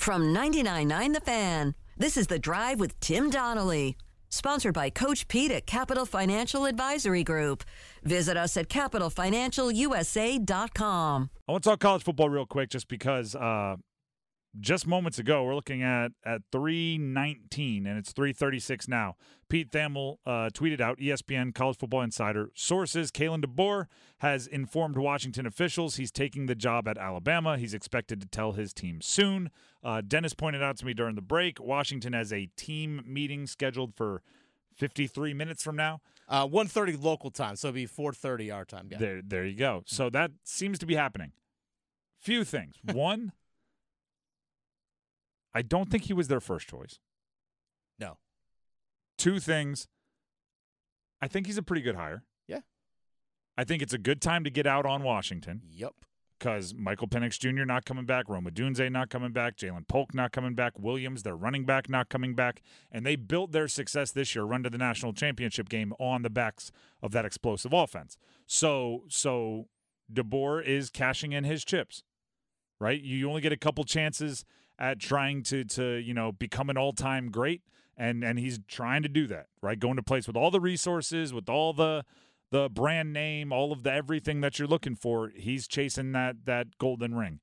From 99.9 The Fan, this is The Drive with Tim Donnelly. Sponsored by Coach Pete at Capital Financial Advisory Group. Visit us at capitalfinancialusa.com. I want to talk college football real quick just because uh, just moments ago we're looking at at 319 and it's 336 now. Pete Thamel uh, tweeted out ESPN College Football Insider sources Kalen DeBoer has informed Washington officials he's taking the job at Alabama. He's expected to tell his team soon. Uh, Dennis pointed out to me during the break Washington has a team meeting scheduled for 53 minutes from now. Uh, 1.30 local time, so it'll be 4.30 our time. Yeah. There, there you go. So that seems to be happening. Few things. One, I don't think he was their first choice. No. Two things. I think he's a pretty good hire. Yeah. I think it's a good time to get out on Washington Yep. because Michael Penix Jr. not coming back, Rome Odunze not coming back, Ja'Lynn Polk not coming back, Williams, their running back, not coming back. And they built their success this year, run to the national championship game on the backs of that explosive offense. So, so DeBoer is cashing in his chips, right? You only get a couple chances at trying to to you know become an all time great, and and he's trying to do that, right? Going to place with all the resources, with all the the brand name, all of the everything that you're looking for. He's chasing that that golden ring.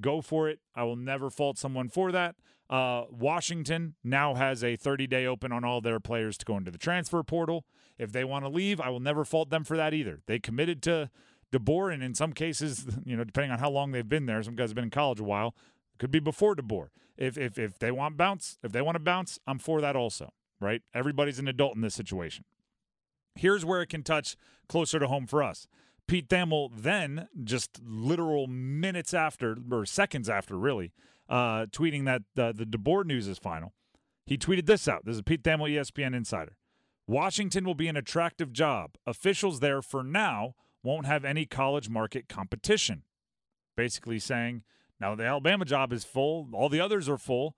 Go for it. I will never fault someone for that. Uh, Washington now has a 30 day open on all their players to go into the transfer portal. If they want to leave, I will never fault them for that either. They committed to DeBoer, and in some cases, you know, depending on how long they've been there, some guys have been in college a while. Could be before DeBoer. If if if they want bounce, if they want to bounce, I'm for that also. Right? Everybody's an adult in this situation. Here's where it can touch closer to home for us. Pete Thamel then, just literal minutes after, or seconds after, really, uh, tweeting that uh, the DeBoer news is final. He tweeted this out. This is Pete Thamel, ESPN Insider. Washington will be an attractive job. Officials there for now won't have any college market competition. Basically saying, now the Alabama job is full, all the others are full.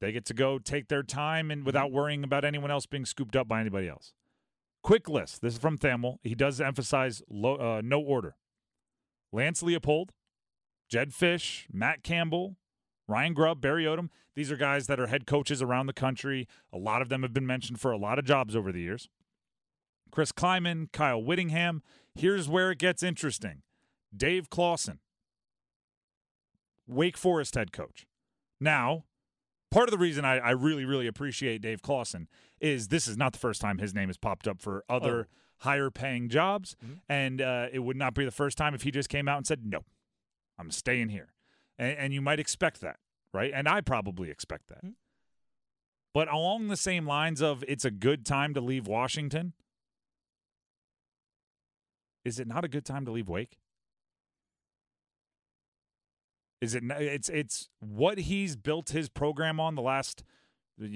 They get to go take their time and without worrying about anyone else being scooped up by anybody else. Quick list. This is from Thamel. He does emphasize low, uh, no order. Lance Leipold, Jedd Fisch, Matt Campbell, Ryan Grubb, Barry Odom. These are guys that are head coaches around the country. A lot of them have been mentioned for a lot of jobs over the years. Chris Klieman, Kyle Whittingham. Here's where it gets interesting. Dave Clawson, Wake Forest head coach. Now, part of the reason I, I really, really appreciate Dave Clawson is this is not the first time his name has popped up for other Oh. higher paying jobs. And uh, it would not be the first time if he just came out and said, no, I'm staying here. And, and you might expect that, right? And I probably expect that. But along the same lines of it's a good time to leave Washington, is it not a good time to leave Wake? Is it? It's it's what he's built his program on the last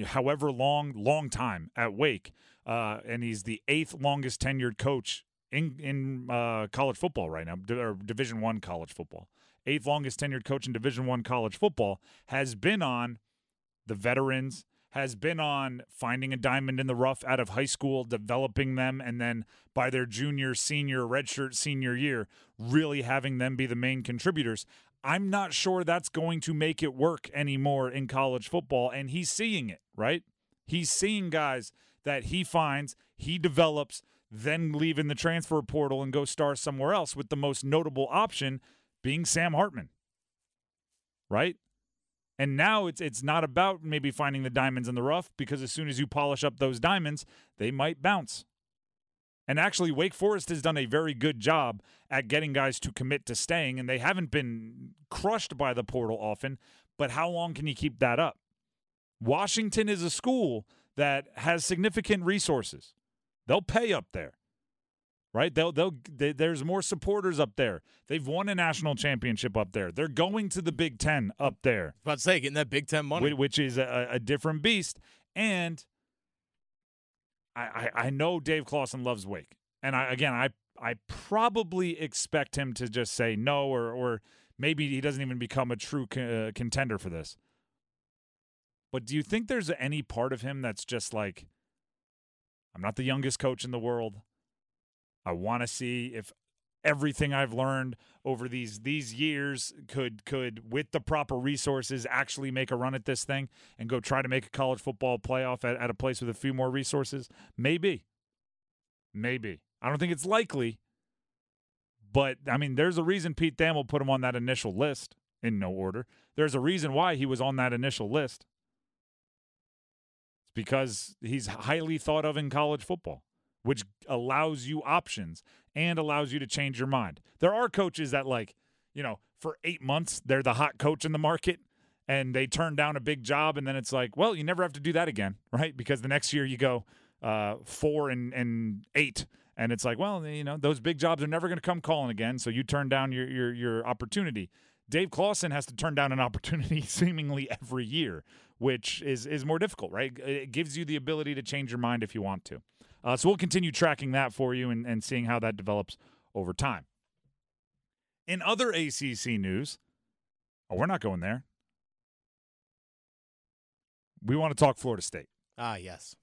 however long long time at Wake, uh, and he's the eighth longest tenured coach in in uh, college football right now, or Division One college football. Eighth longest tenured coach in Division One college football has been on the veterans, has been on finding a diamond in the rough out of high school, developing them, and then by their junior, senior, redshirt senior year, really having them be the main contributors. I'm not sure that's going to make it work anymore in college football, and he's seeing it, right? He's seeing guys that he finds, he develops, then leave in the transfer portal and go star somewhere else, with the most notable option being Sam Hartman, right? And now it's it's not about maybe finding the diamonds in the rough because as soon as you polish up those diamonds, they might bounce. And actually, Wake Forest has done a very good job at getting guys to commit to staying, and they haven't been crushed by the portal often. But how long can you keep that up? Washington is a school that has significant resources. They'll pay up there, right? They'll they'll they, there's more supporters up there. They've won a national championship up there. They're going to the Big Ten up there About to say, getting that Big Ten money. whi- which is a, a different beast. And I, I, I know Dave Clawson loves Wake, and I again I I probably expect him to just say no, or or maybe he doesn't even become a true co- uh, contender for this. But do you think there's any part of him that's just like, I'm not the youngest coach in the world. I want to see if everything I've learned over these these years could could with the proper resources actually make a run at this thing and go try to make a college football playoff at, at a place with a few more resources? Maybe. Maybe. I don't think it's likely. But I mean, there's a reason Pete Thamel put him on that initial list in no order. There's a reason why he was on that initial list. It's because he's highly thought of in college football, which allows you options and allows you to change your mind. There are coaches that, like, you know, for eight months, they're the hot coach in the market and they turn down a big job. And then it's like, well, you never have to do that again, right? Because the next year you go uh, four and, and eight. And it's like, well, you know, those big jobs are never going to come calling again. So you turn down your, your, your opportunity. Dave Clawson has to turn down an opportunity seemingly every year, which is is more difficult, right? It gives you the ability to change your mind if you want to. Uh, so we'll continue tracking that for you and, and seeing how that develops over time. In other ACC news, oh, we're not going there. We want to talk Florida State. Ah, yes.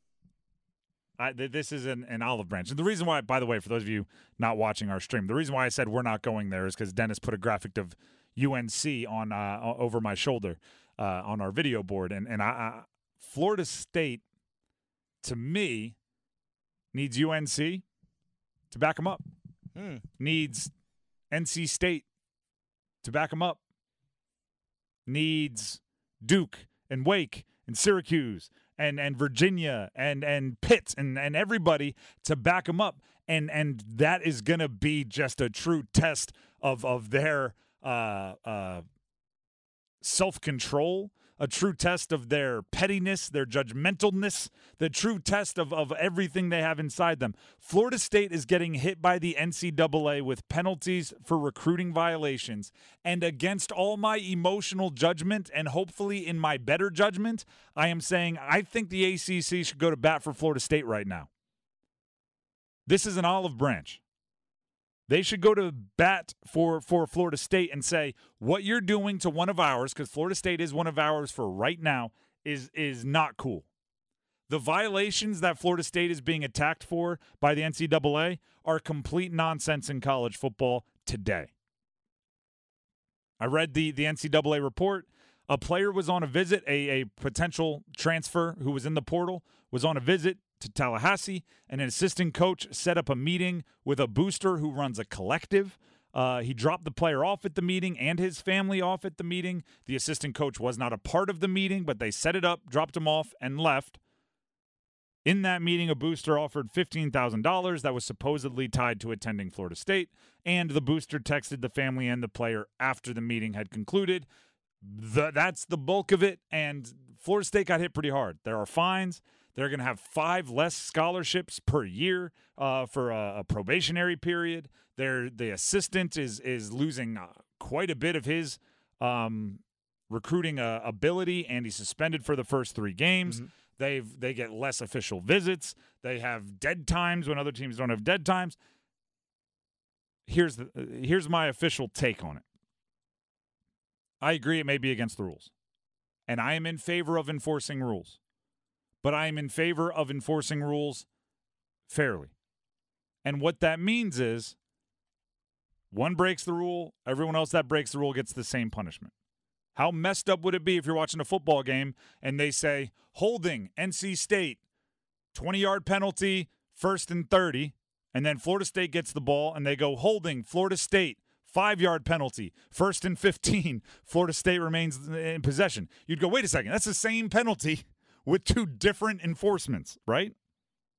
I, th- this is an, an olive branch. And the reason why, by the way, for those of you not watching our stream, the reason why I said we're not going there is because Dennis put a graphic of UNC on uh, over my shoulder uh, on our video board, and and I, I, Florida State, to me, needs UNC to back them up. Hmm. Needs NC State to back them up. Needs Duke and Wake and Syracuse and and Virginia and and Pitt and and everybody to back them up. And and that is going to be just a true test of of their uh, uh, self control, a true test of their pettiness, their judgmentalness, the true test of, of everything they have inside them. Florida State is getting hit by the NCAA with penalties for recruiting violations. And against all my emotional judgment, and hopefully in my better judgment, I am saying I think the ACC should go to bat for Florida State right now. This is an olive branch. They should go to bat for for Florida State and say what you're doing to one of ours because Florida State is one of ours for right now is is not cool. The violations that Florida State is being attacked for by the NCAA are complete nonsense in college football today. I read the the NCAA report. A player was on a visit, a, a potential transfer who was in the portal was on a visit to Tallahassee, and an assistant coach set up a meeting with a booster who runs a collective. Uh, he dropped the player off at the meeting and his family off at the meeting. The assistant coach was not a part of the meeting, but they set it up, dropped him off, and left. In that meeting, a booster offered $15,000 that was supposedly tied to attending Florida State, and the booster texted the family and the player after the meeting had concluded. The, that's the bulk of it, and Florida State got hit pretty hard. There are fines. They're going to have five less scholarships per year uh, for a, a, probationary period. They're, the assistant is is losing uh, quite a bit of his um, recruiting uh, ability, and he's suspended for the first three games. Mm-hmm. They've they get less official visits. They have dead times when other teams don't have dead times. Here's the here's my official take on it. I agree it may be against the rules. And I am in favor of enforcing rules but I am in favor of enforcing rules fairly. And what that means is one breaks the rule, everyone else that breaks the rule gets the same punishment. How messed up would it be if you're watching a football game and they say, holding NC State, 20 yard penalty, first and 30, and then Florida State gets the ball and they go, holding Florida State, five yard penalty, first and 15, Florida State remains in possession. You'd go, wait a second, that's the same penalty with two different enforcements, right?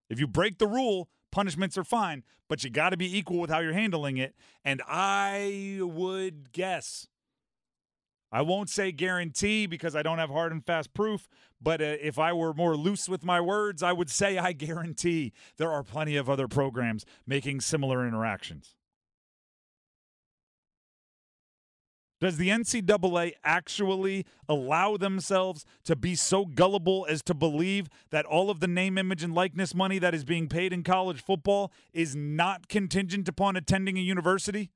If you break the rule, punishments are fine, but you got to be equal with how you're handling it. And I would guess, I won't say guarantee because I don't have hard and fast proof, but uh, if I were more loose with my words, I would say I guarantee there are plenty of other programs making similar interactions. Does the NCAA actually allow themselves to be so gullible as to believe that all of the name, image, and likeness money that is being paid in college football is not contingent upon attending a university?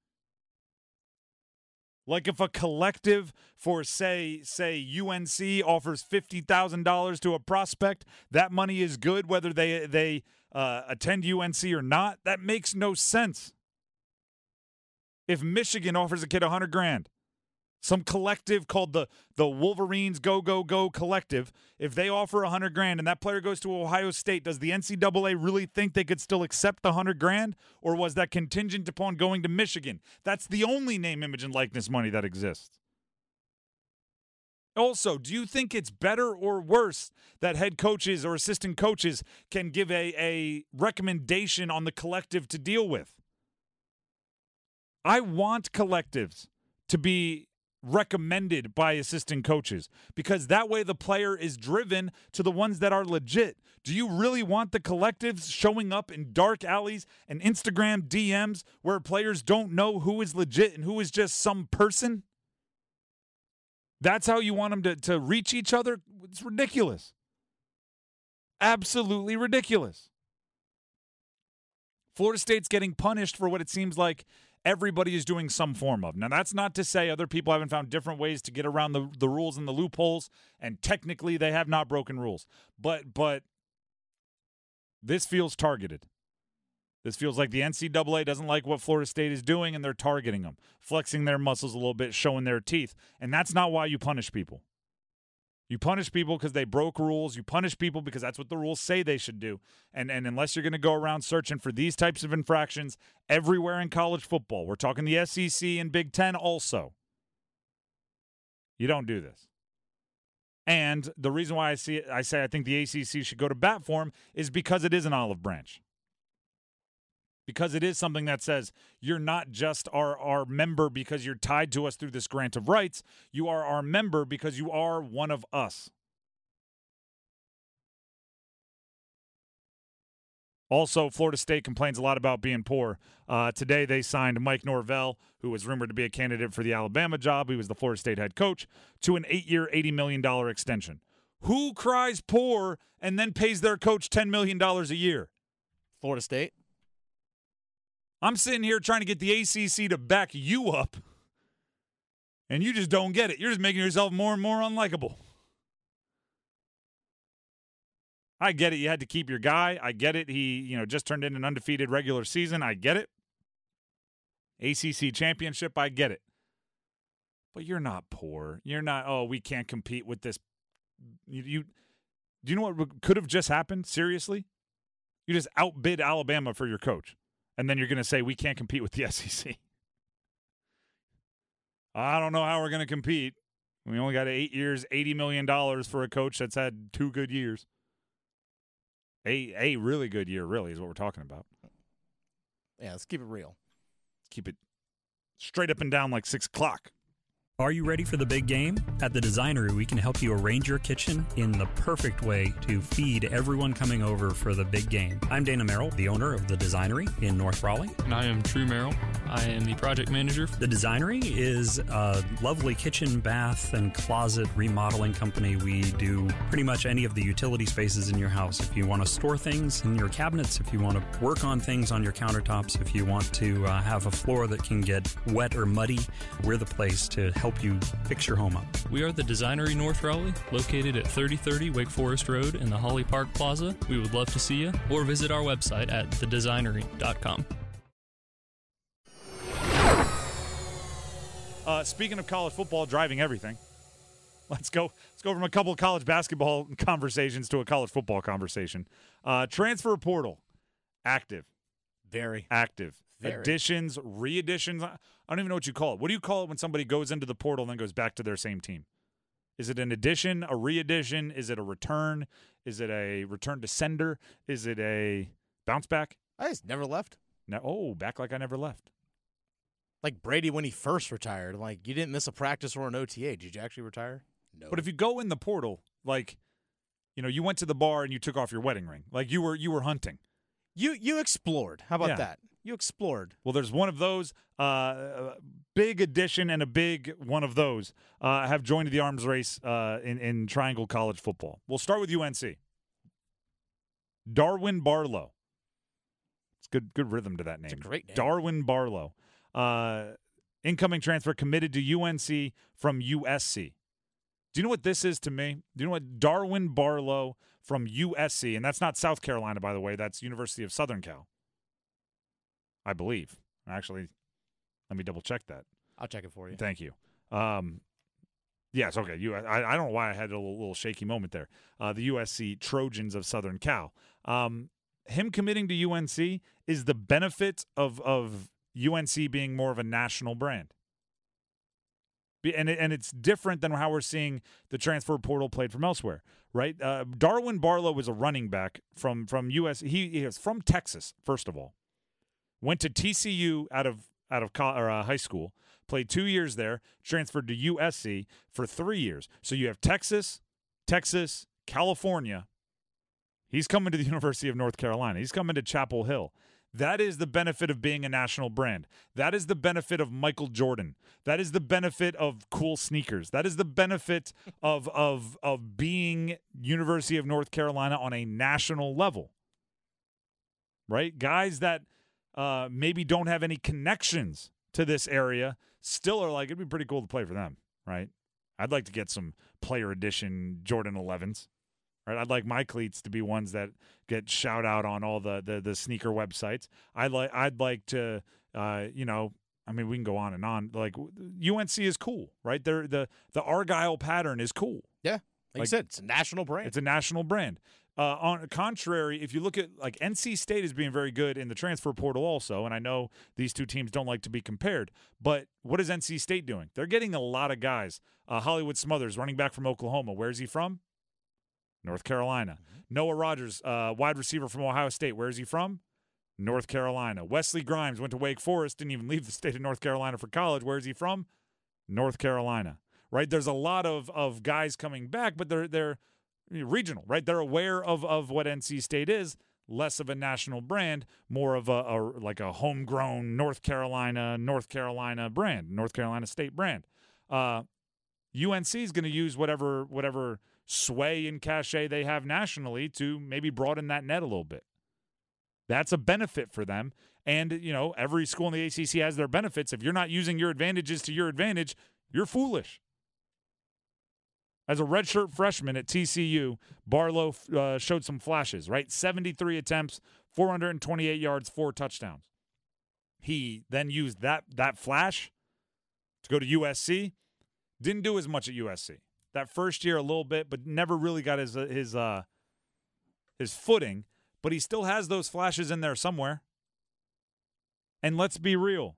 Like if a collective for say say UNC offers fifty thousand dollars to a prospect, that money is good whether they they uh, attend UNC or not. That makes no sense. If Michigan offers a kid a hundred grand, some collective called the the Wolverines Go Go Go Collective, if they offer a hundred grand and that player goes to Ohio State, does the NCAA really think they could still accept the hundred grand, or was that contingent upon going to Michigan? That's the only name, image, and likeness money that exists. Also, do you think it's better or worse that head coaches or assistant coaches can give a, a recommendation on the collective to deal with? I want collectives to be recommended by assistant coaches because that way the player is driven to the ones that are legit. Do you really want the collectives showing up in dark alleys and Instagram DMs where players don't know who is legit and who is just some person? That's how you want them to, to reach each other? It's ridiculous. Absolutely ridiculous. Florida State's getting punished for what it seems like everybody is doing some form of. Now, that's not to say other people haven't found different ways to get around the, the rules and the loopholes, and technically they have not broken rules. But but this feels targeted. This feels like the NCAA doesn't like what Florida State is doing and they're targeting them, flexing their muscles a little bit, showing their teeth. And that's not why you punish people. You punish people because they broke rules. You punish people because that's what the rules say they should do. And and unless you're going to go around searching for these types of infractions everywhere in college football, we're talking the SEC and Big 10 also. You don't do this. And the reason why I see it, I say I think the ACC should go to bat for him is because it is an olive branch because it is something that says you're not just our, our member because you're tied to us through this grant of rights. You are our member because you are one of us. Also, Florida State complains a lot about being poor. Uh, today, they signed Mike Norvell, who was rumored to be a candidate for the Alabama job. He was the Florida State head coach, to an eight year, $80 million extension. Who cries poor and then pays their coach $10 million a year? Florida State. I'm sitting here trying to get the ACC to back you up, and you just don't get it. You're just making yourself more and more unlikable. I get it. You had to keep your guy. I get it. He, you know, just turned in an undefeated regular season. I get it. ACC championship. I get it. But you're not poor. You're not. Oh, we can't compete with this. You, you do you know what could have just happened? Seriously, you just outbid Alabama for your coach and then you're going to say we can't compete with the SEC. I don't know how we're going to compete. We only got eight years, eighty million dollars for a coach that's had two good years. A a really good year, really, is what we're talking about. Yeah, let's keep it real. Keep it straight up and down like six o'clock. Are you ready for the big game? At the Designery, we can help you arrange your kitchen in the perfect way to feed everyone coming over for the big game. I'm Dana Merrill, the owner of the Designery in North Raleigh. And I am True Merrill. I am the project manager. The Designery is a lovely kitchen, bath, and closet remodeling company. We do pretty much any of the utility spaces in your house. If you want to store things in your cabinets, if you want to work on things on your countertops, if you want to uh, have a floor that can get wet or muddy, we're the place to help you fix your home up. We are the Designery North Raleigh, located at 3030 Wake Forest Road in the Holly Park Plaza. We would love to see you, or visit our website at thedesignery.com. Uh, speaking of college football driving everything, let's go. Let's go from a couple of college basketball conversations to a college football conversation. Uh, transfer portal, active, very active. Very. Additions, re-additions. I don't even know what you call it. What do you call it when somebody goes into the portal and then goes back to their same team? Is it an addition, a re-addition? Is it a return? Is it a return to sender? Is it a bounce back? I just never left. No, oh, back like I never left. Like Brady when he first retired. Like you didn't miss a practice or an OTA. Did you actually retire? No. But if you go in the portal, like, you know, you went to the bar and you took off your wedding ring, like you were you were hunting. you you explored. How about Yeah. that? You explored. Well, there's one of those. Uh, big addition and a big one of those uh, have joined the arms race uh, in in Triangle College football. We'll start with UNC. Darwin Barlow. It's good good rhythm to that name. a great name. Darwin Barlow. Uh, incoming transfer committed to UNC from USC. Do you know what this is to me? Do you know what Darwin Barlow from USC, and that's not South Carolina, by the way. That's University of Southern Cal. I believe. Actually, Let me double check that. I'll check it for you. Thank you. Um, yes, okay. You, I, I don't know why I had a little, little shaky moment there. Uh, the USC Trojans of Southern Cal. Um, him committing to UNC is the benefit of of UNC being more of a national brand. And and it's different than how we're seeing the transfer portal played from elsewhere, right? Uh, Darwin Barlow was a running back from from US. He, he is from Texas, first of all. Went to TCU out of out of or, uh, high school, played two years there, transferred to USC for three years. So you have Texas, Texas, California. He's coming to the University of North Carolina. He's coming to Chapel Hill. That is the benefit of being a national brand. That is the benefit of Michael Jordan. That is the benefit of cool sneakers. That is the benefit of of of being University of North Carolina on a national level. Right? Guys that uh, maybe don't have any connections to this area still are like it'd be pretty cool to play for them, right? I'd like to get some player edition Jordan 11s. Right? I'd like my cleats to be ones that get shout out on all the the, the sneaker websites. I'd like I'd like to uh, you know, I mean we can go on and on. Like UNC is cool, right? They're, the the Argyle pattern is cool. Yeah. Like, Like- you said, it's a national brand. It's a national brand. Uh, on the contrary, if you look at like NC State is being very good in the transfer portal also, and I know these two teams don't like to be compared, but what is NC State doing? They're getting a lot of guys. Uh, Hollywood Smothers, running back from Oklahoma. Where's he from? North Carolina. Noah Rogers, uh, wide receiver from Ohio State. Where's he from? North Carolina. Wesley Grimes went to Wake Forest, didn't even leave the state of North Carolina for college. Where's he from? North Carolina. Right? There's a lot of of guys coming back, but they're they're regional, right? They're aware of of what NC State is, less of a national brand, more of a, a like a homegrown North Carolina North Carolina brand, North Carolina State brand. Uh, UNC is going to use whatever whatever sway and cachet they have nationally to maybe broaden that net a little bit. That's a benefit for them. And, you know, every school in the ACC has their benefits. If you're not using your advantages to your advantage, you're foolish. As a redshirt freshman at TCU, Barlow uh, showed some flashes, right? 73 attempts, 428 yards, four touchdowns. He then used that that flash to go to USC. Didn't do as much at USC. That first year a little bit, but never really got his uh, his uh his footing, but he still has those flashes in there somewhere. And let's be real.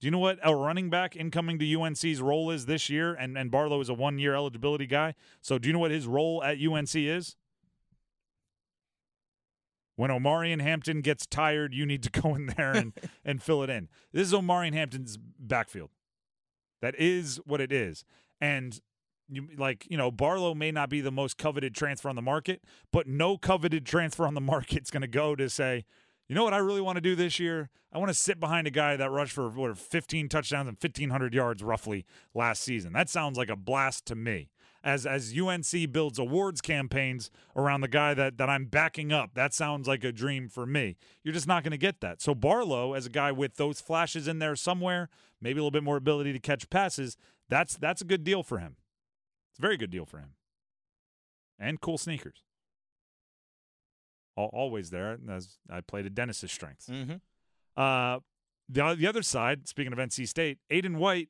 Do you know what a running back incoming to UNC's role is this year? And and Barlow is a one year eligibility guy. So do you know what his role at UNC is? When Omarion Hampton gets tired, you need to go in there and, and fill it in. This is Omarion Hampton's backfield. That is what it is. And you like, you know, Barlow may not be the most coveted transfer on the market, but no coveted transfer on the market's going to go to say, you know what I really want to do this year? I want to sit behind a guy that rushed for what 15 touchdowns and 1500 yards roughly last season. That sounds like a blast to me. As as UNC builds awards campaigns around the guy that that I'm backing up, that sounds like a dream for me. You're just not going to get that. So Barlow as a guy with those flashes in there somewhere, maybe a little bit more ability to catch passes, that's that's a good deal for him. It's a very good deal for him. And cool sneakers. Al- Always there, as I played to Dennis's strengths. Mm-hmm. Uh, the the other side, speaking of NC State, Aydan White,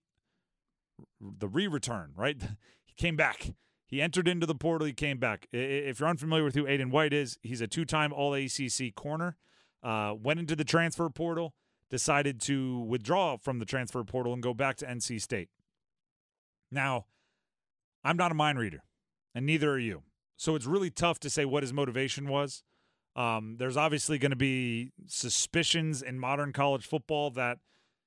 the re-return, right? he came back. He entered into the portal. He came back. If you're unfamiliar with who Aydan White is, he's a two-time All ACC corner. Uh, went into the transfer portal, decided to withdraw from the transfer portal and go back to NC State. Now, I'm not a mind reader, and neither are you. So it's really tough to say what his motivation was. Um, there's obviously going to be suspicions in modern college football that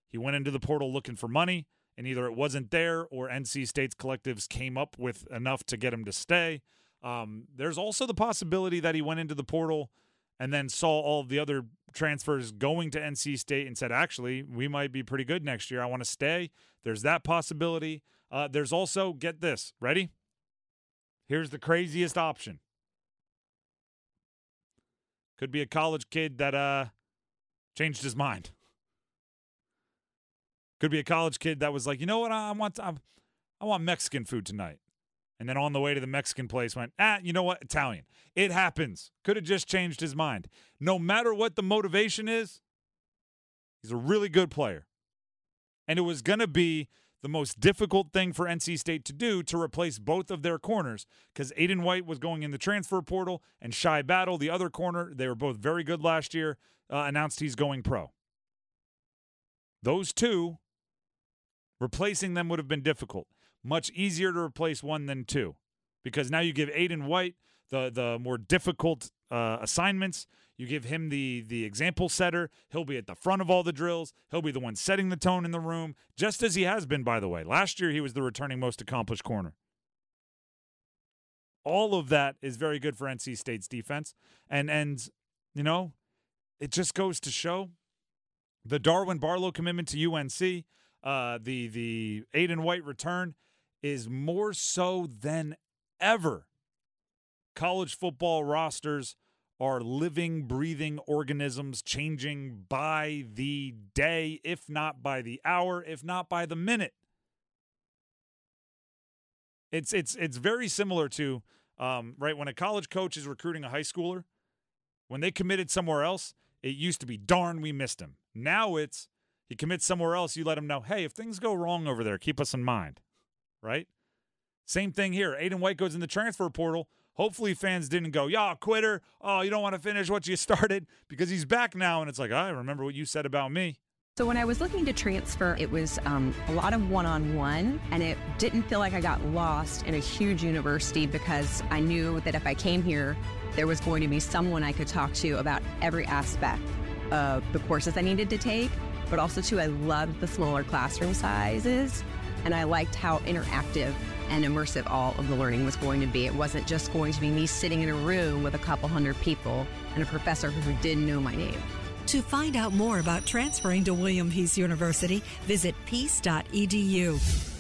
he went into the portal looking for money, and either it wasn't there or NC State's collectives came up with enough to get him to stay. Um, there's also the possibility that he went into the portal and then saw all the other transfers going to NC State and said, actually, we might be pretty good next year. I want to stay. There's that possibility. Uh, there's also, get this, ready? Here's the craziest option. Could be a college kid that uh changed his mind. Could be a college kid that was like, you know what, I want I, I want Mexican food tonight. And then on the way to the Mexican place went, ah, you know what, Italian. It happens. Could have just changed his mind. No matter what the motivation is, he's a really good player. And it was to be the most difficult thing for NC State to do to replace both of their corners because Aydan White was going in the transfer portal and Shy Battle, the other corner, they were both very good last year, uh, announced he's going pro. Those two, replacing them would have been difficult. Much easier to replace one than two because now you give Aydan White the, the more difficult uh, assignments. You give him the the example setter. He'll be at the front of all the drills. He'll be the one setting the tone in the room, just as he has been, by the way. Last year, he was the returning most accomplished corner. All of that is very good for NC State's defense, and and you know, it just goes to show the Darwin Barlow commitment to UNC, uh, the the Aydan White return is more so than ever. College football rosters are living, breathing organisms changing by the day, if not by the hour, if not by the minute. It's it's it's very similar to um, right when a college coach is recruiting a high schooler. When they committed somewhere else, it used to be darn we missed him. Now it's he commits somewhere else. You let him know, hey, if things go wrong over there, keep us in mind, right? Same thing here. Aydan White goes in the transfer portal. Hopefully, fans didn't go, "Yeah, quitter. Oh, you don't want to finish what you started," because he's back now, and it's like, I remember what you said about me. So when I was looking to transfer, it was um, a lot of one-on-one, and it didn't feel like I got lost in a huge university because I knew that if I came here, there was going to be someone I could talk to about every aspect of the courses I needed to take. But also, too, I loved the smaller classroom sizes, and I liked how interactive and immersive all of the learning was going to be. It wasn't just going to be me sitting in a room with a couple hundred people and a professor who didn't know my name. To find out more about transferring to William Peace University, visit peace.edu.